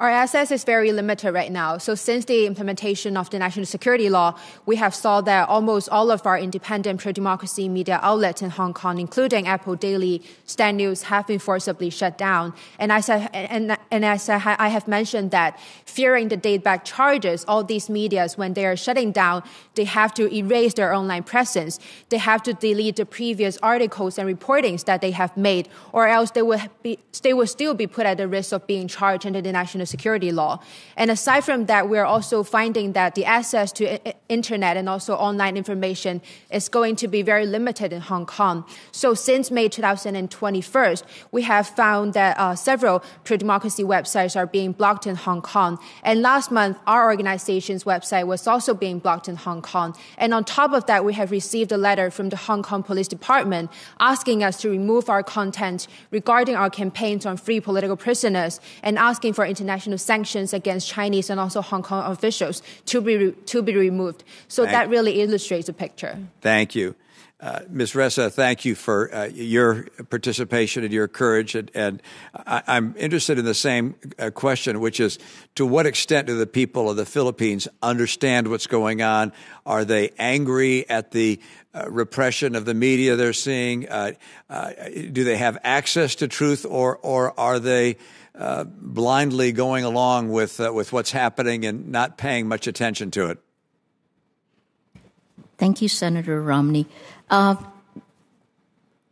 Our access is very limited right now. So since the implementation of the national security law, we have saw that almost all of our independent pro-democracy media outlets in Hong Kong, including Apple Daily, Stand News, have been forcibly shut down. And as I, and, and as I, have mentioned that fearing the date back charges, all these medias, when they are shutting down, they have to erase their online presence. They have to delete the previous articles and reportings that they have made, or else they be, they will still be put at the risk of being charged under the national security law. And aside from that, we're also finding that the access to internet and also online information is going to be very limited in Hong Kong. So since May 2021, we have found that uh, several pro-democracy websites are being blocked in Hong Kong. And last month, our organization's website was also being blocked in Hong Kong. And on top of that, we have received a letter from the Hong Kong Police Department asking us to remove our content regarding our campaigns on free political prisoners and asking for international international sanctions against Chinese and also Hong Kong officials to be, re- to be removed. So Thank that really illustrates the picture. Thank you. Uh, Ms. Ressa, thank you for uh, your participation and your courage. And, and I, am interested in the same uh, question, which is to what extent do the people of the Philippines understand what's going on? Are they angry at the uh, repression of the media they're seeing? Uh, uh, do they have access to truth, or, or are they blindly going along with, with what's happening and not paying much attention to it? Thank you, Senator Romney. Uh,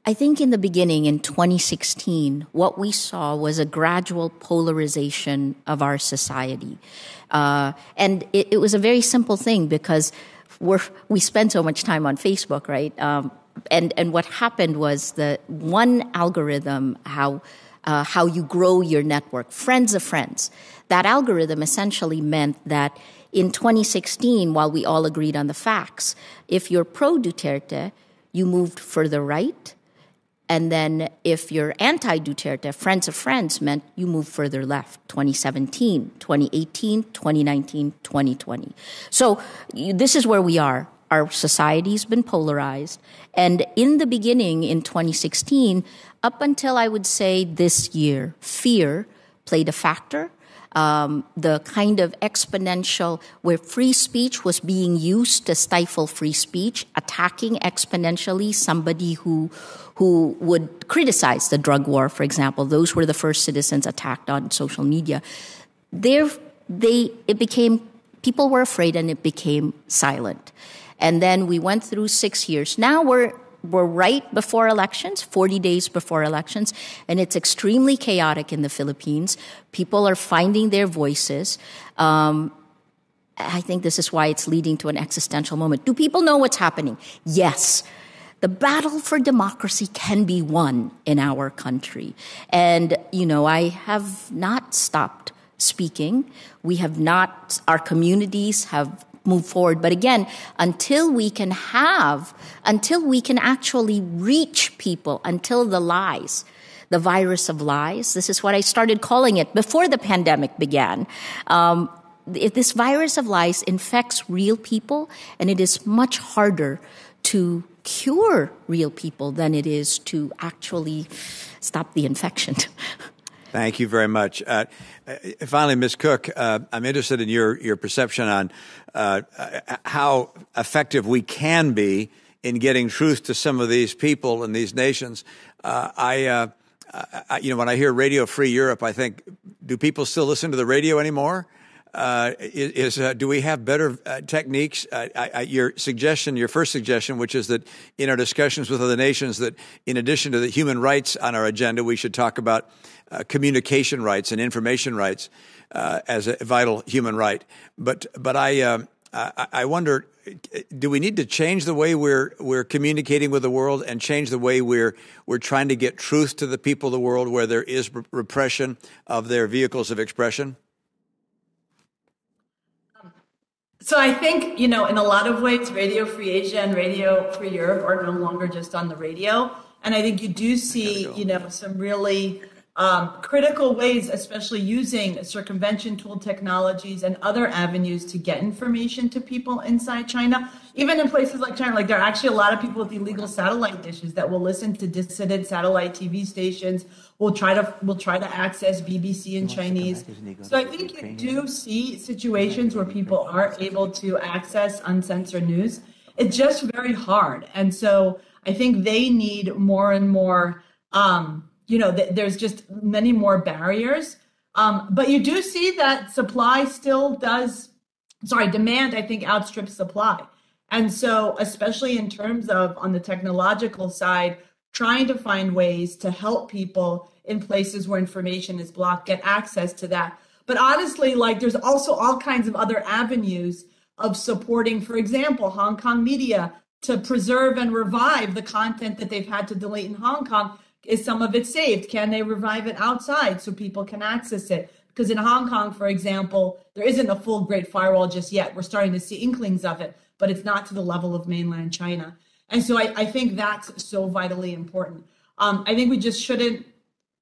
I think in the beginning, in 2016, what we saw was a gradual polarization of our society. Uh, and it, it, was a very simple thing because we're, we spend so much time on Facebook, right? Um, and, and what happened was that one algorithm, how, uh, how you grow your network, friends of friends, that algorithm essentially meant that in 2016, while we all agreed on the facts, if you're pro Duterte, you moved further right. And then if you're anti Duterte, friends of friends meant you moved further left 2017, 2018, 2019, 2020. So this is where we are. Our society's been polarized. And in the beginning, in 2016, up until I would say this year, fear played a factor um, the kind of exponential where free speech was being used to stifle free speech, attacking exponentially somebody who who would criticize the drug war, for example. Those were the first citizens attacked on social media. There, they it became people were afraid, and it became silent. And then we went through six years. Now we're we're right before elections, 40 days before elections, and it's extremely chaotic in the Philippines. People are finding their voices. Um, I think this is why it's leading to an existential moment. Do people know what's happening? Yes. The battle for democracy can be won in our country. And, you know, I have not stopped speaking. We have not, our communities have move forward. But again, until we can have, until we can actually reach people, until the lies, the virus of lies, this is what I started calling it before the pandemic began. Um, if this virus of lies infects real people, and it is much harder to cure real people than it is to actually stop the infection. Thank you very much. Uh, uh, finally, Ms. Cook, uh, I'm interested in your, your perception on uh, how effective we can be in getting truth to some of these people in these nations. Uh, I, uh, I, you know, when I hear Radio Free Europe, I think, do people still listen to the radio anymore? Uh, is, uh, do we have better uh, techniques? I, your suggestion, your first suggestion, which is that in our discussions with other nations, that in addition to the human rights on our agenda, we should talk about uh, communication rights and information rights uh, as a vital human right. But but I, uh, I, I wonder, do we need to change the way we're we're communicating with the world and change the way we're we're trying to get truth to the people of the world where there is repression of their vehicles of expression? So I think, you know, in a lot of ways, Radio Free Asia and Radio Free Europe are no longer just on the radio. And I think you do see, you know, some really um, critical ways, especially using circumvention tool technologies and other avenues to get information to people inside China. Even in places like China, like there are actually a lot of people with illegal satellite dishes that will listen to dissident satellite TV stations. Will try to will try to access BBC in Chinese. So I think you do see situations where people are able to access uncensored news. It's just very hard, and so I think they need more and more. Um, you know, th- there's just many more barriers. Um, but you do see that supply still does, sorry, demand, I think, outstrips supply. And so, especially in terms of on the technological side, trying to find ways to help people in places where information is blocked get access to that. But honestly, like there's also all kinds of other avenues of supporting, for example, Hong Kong media to preserve and revive the content that they've had to delete in Hong Kong is some of it saved? Can they revive it outside so people can access it? Because in Hong Kong, for example, there isn't a full Great Firewall just yet. We're starting to see inklings of it, but it's not to the level of mainland China. And so I, I think that's so vitally important. Um, I think we just shouldn't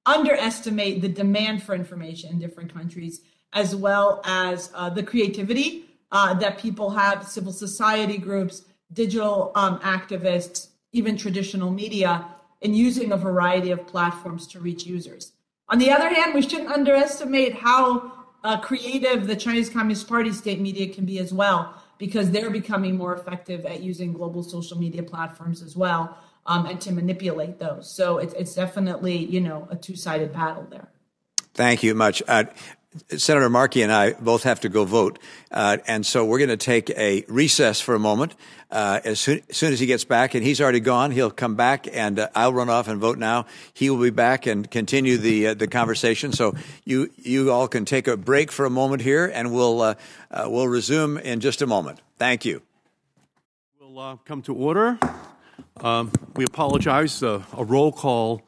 underestimate the demand for information in different countries, as well as uh, the creativity uh, that people have, civil society groups, digital um, activists, even traditional media, in using a variety of platforms to reach users. On the other hand, we shouldn't underestimate how uh, creative the Chinese Communist Party state media can be as well, because they're becoming more effective at using global social media platforms as well um, and to manipulate those. So it's, it's definitely, you know, a two sided battle there. Thank you much. Uh, Senator Markey and I both have to go vote, uh, and so we're going to take a recess for a moment. Uh, as, soon, as, soon, as he gets back, and he's already gone, he'll come back, and uh, I'll run off and vote now. He will be back and continue the uh, the conversation. So you you all can take a break for a moment here, and we'll uh, uh, we'll resume in just a moment. Thank you. We'll come to order. Um, we apologize. a roll call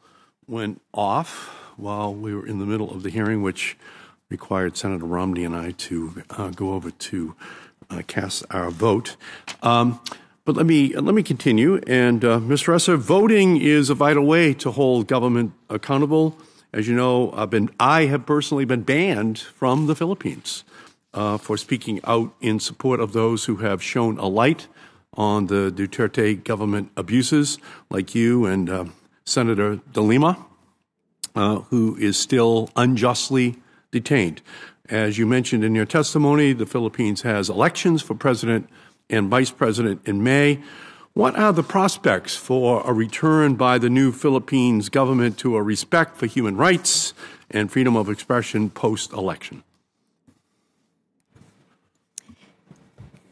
went off while we were in the middle of the hearing, which required Senator Romney and I to uh, go over to uh, cast our vote. Um, but let me let me continue. And uh, Mr. Ressa, voting is a vital way to hold government accountable. As you know, I've been I have personally been banned from the Philippines uh, for speaking out in support of those who have shown a light on the Duterte government abuses, like you and uh, Senator De Lima, uh, who is still unjustly detained. As you mentioned in your testimony, the Philippines has elections for president and vice president in May. What are the prospects for a return by the new Philippines government to a respect for human rights and freedom of expression post election?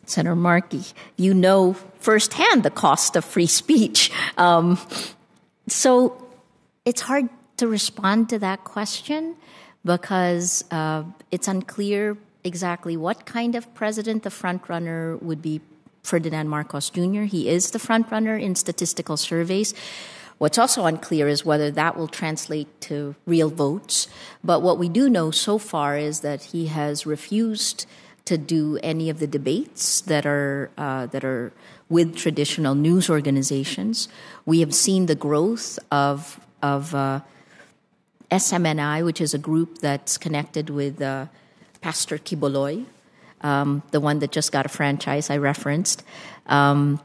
Senator Markey, you know firsthand the cost of free speech. Um, so it's hard to respond to that question because uh, it's unclear exactly what kind of president the frontrunner would be Ferdinand Marcos Jr. He is the frontrunner in statistical surveys. What's also unclear is whether that will translate to real votes. But what we do know so far is that he has refused to do any of the debates that are uh, that are with traditional news organizations. We have seen the growth of of uh, SMNI, which is a group that's connected with uh, Pastor Quiboloy, um, the one that just got a franchise I referenced. Um,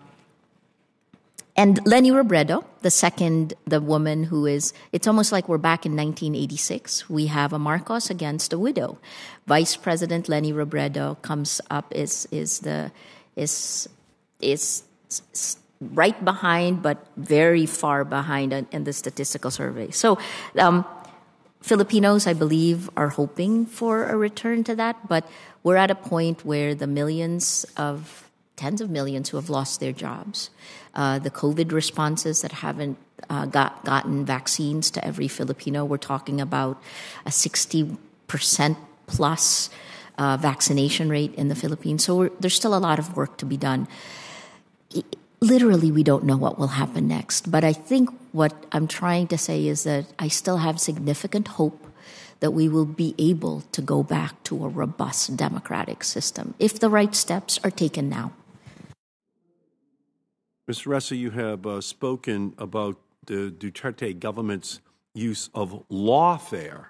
and Leni Robredo, the second, the woman who is, it's almost like we're back in 1986. We have a Marcos against a widow. Vice President Leni Robredo comes up, is, is the, is, is right behind, but very far behind in the statistical survey. So, um, Filipinos, I believe, are hoping for a return to that, but we're at a point where the millions of tens of millions who have lost their jobs, uh, the COVID responses that haven't uh, got, gotten vaccines to every Filipino, we're talking about a 60% plus uh, vaccination rate in the Philippines. So there's still a lot of work to be done. It, literally we don't know what will happen next. But I think what I'm trying to say is that I still have significant hope that we will be able to go back to a robust democratic system if the right steps are taken now. Mr. Ressa, you have uh, spoken about the Duterte government's use of lawfare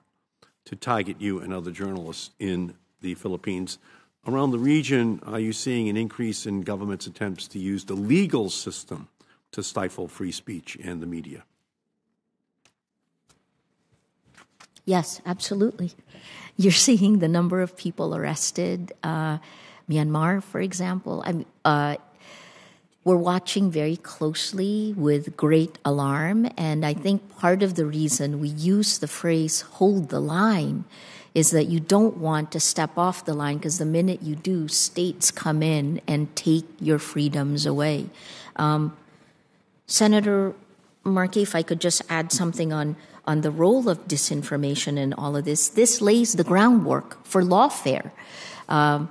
to target you and other journalists in the Philippines. Around the region, are you seeing an increase in government's attempts to use the legal system to stifle free speech and the media? Yes, absolutely. You're seeing the number of people arrested. Uh, Myanmar, for example, uh, we're watching very closely with great alarm. And I think part of the reason we use the phrase hold the line is that you don't want to step off the line because the minute you do, states come in and take your freedoms away. Um, Senator Markey, if I could just add something on on the role of disinformation in all of this, this lays the groundwork for lawfare. Um,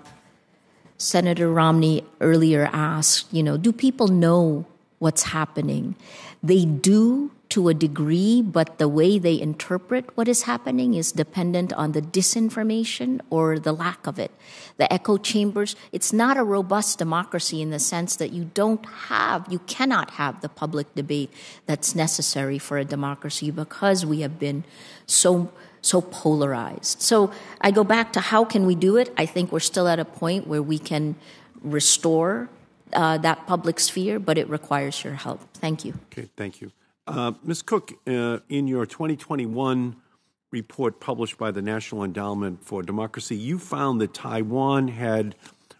Senator Romney earlier asked, you know, do people know what's happening? They do to a degree, but the way they interpret what is happening is dependent on the disinformation or the lack of it. The echo chambers, it's not a robust democracy in the sense that you don't have, you cannot have the public debate that's necessary for a democracy because we have been so so polarized. So I go back to how can we do it? I think we're still at a point where we can restore uh, that public sphere, but it requires your help. Thank you. Okay, thank you. Uh, Ms. Cook, uh, in your 2021 report published by the National Endowment for Democracy, you found that Taiwan had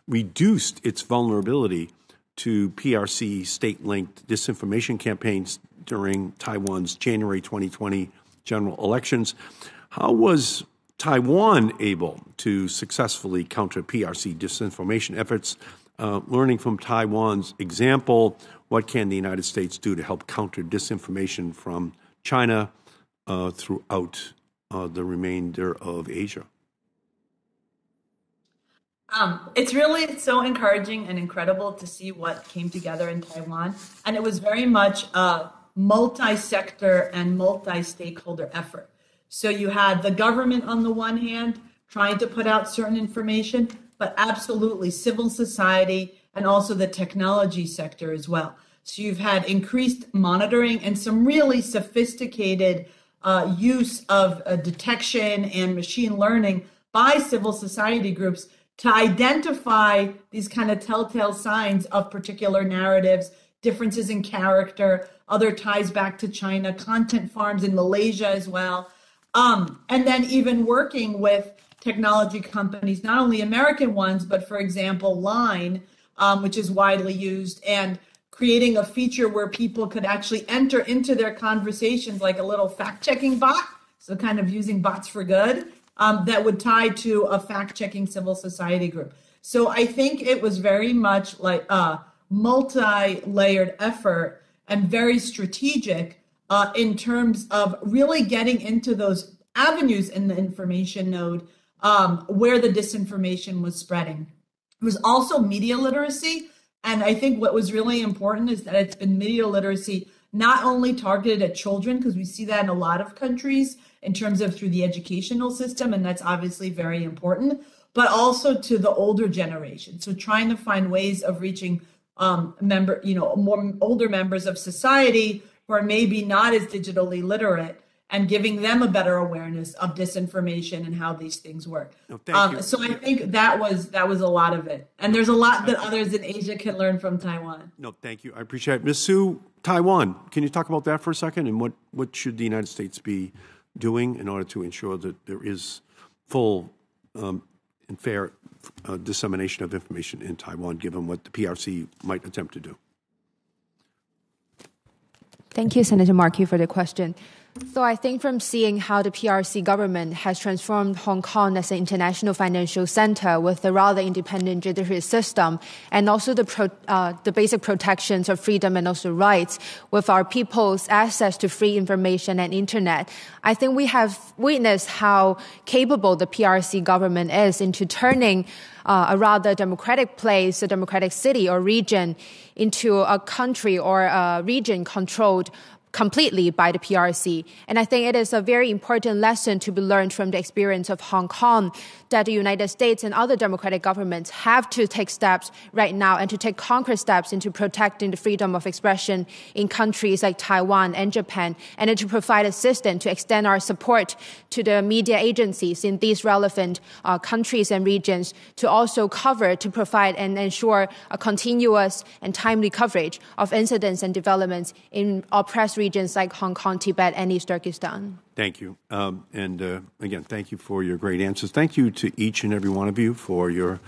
reduced its vulnerability to PRC state linked disinformation campaigns during Taiwan's January 2020 general elections. How was Taiwan able to successfully counter PRC disinformation efforts? Uh, learning from Taiwan's example, what can the United States do to help counter disinformation from China uh, throughout uh, the remainder of Asia? Um, it's really so encouraging and incredible to see what came together in Taiwan. And it was very much a multi sector and multi stakeholder effort. So you had the government on the one hand trying to put out certain information, but absolutely civil society and also the technology sector as well. So you've had increased monitoring and some really sophisticated uh, use of uh, detection and machine learning by civil society groups to identify these kind of telltale signs of particular narratives, differences in character, other ties back to China, content farms in Malaysia as well. Um, and then even working with technology companies, not only American ones, but for example, Line, um, which is widely used, and creating a feature where people could actually enter into their conversations like a little fact checking bot. So, kind of using bots for good um, that would tie to a fact checking civil society group. So, I think it was very much like a multi layered effort and very strategic uh, in terms of really getting into those avenues in the information node um, where the disinformation was spreading. It was also media literacy. And I think what was really important is that it's been media literacy not only targeted at children, because we see that in a lot of countries in terms of through the educational system, and that's obviously very important, but also to the older generation. So trying to find ways of reaching um, member, you know, more older members of society who are maybe not as digitally literate and giving them a better awareness of disinformation and how these things work. No, um, so I think that was that was a lot of it, and there's a lot that others in Asia can learn from Taiwan. No, thank you. I appreciate it. Ms. Siu. Taiwan. Can you talk about that for a second, and what what should the United States be doing in order to ensure that there is full um, and fair uh, dissemination of information in Taiwan, given what the PRC might attempt to do? Thank you, Senator Markey, for the question. So I think from seeing how the PRC government has transformed Hong Kong as an international financial center with a rather independent judiciary system, and also the pro, uh, the basic protections of freedom and also rights, with our people's access to free information and internet, I think we have witnessed how capable the PRC government is into turning uh, a rather democratic place, a democratic city or region, into a country or a region controlled completely by the PRC. And I think it is a very important lesson to be learned from the experience of Hong Kong that the United States and other democratic governments have to take steps right now and to take concrete steps into protecting the freedom of expression in countries like Taiwan and Japan, and to provide assistance to extend our support to the media agencies in these relevant uh, countries and regions to also cover, to provide and ensure a continuous and timely coverage of incidents and developments in oppressed regions like Hong Kong, Tibet, and East Turkestan. Thank you. Um, and uh, again, thank you for your great answers. Thank you to each and every one of you for your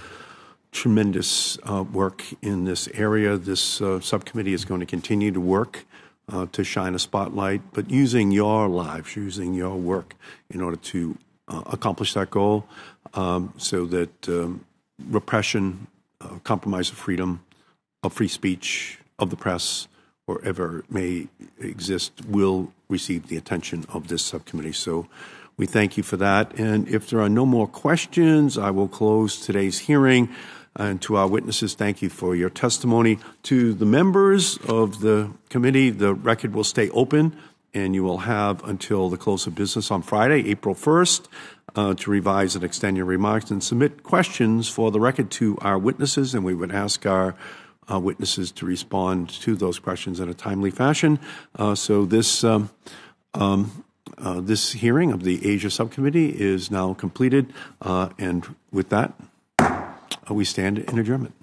tremendous uh, work in this area. This uh, subcommittee is going to continue to work uh, to shine a spotlight, but using your lives, using your work in order to uh, accomplish that goal um, so that um, repression, uh, compromise of freedom, of free speech, of the press, wherever ever may exist, will receive the attention of this subcommittee. So we thank you for that. And if there are no more questions, I will close today's hearing. And to our witnesses, thank you for your testimony. To the members of the committee, the record will stay open and you will have until the close of business on Friday, April 1st, uh, to revise and extend your remarks and submit questions for the record to our witnesses. And we would ask our uh, witnesses to respond to those questions in a timely fashion. Uh, so this um, um, uh, this hearing of the Asia Subcommittee is now completed, uh, and with that, uh, we stand in adjournment.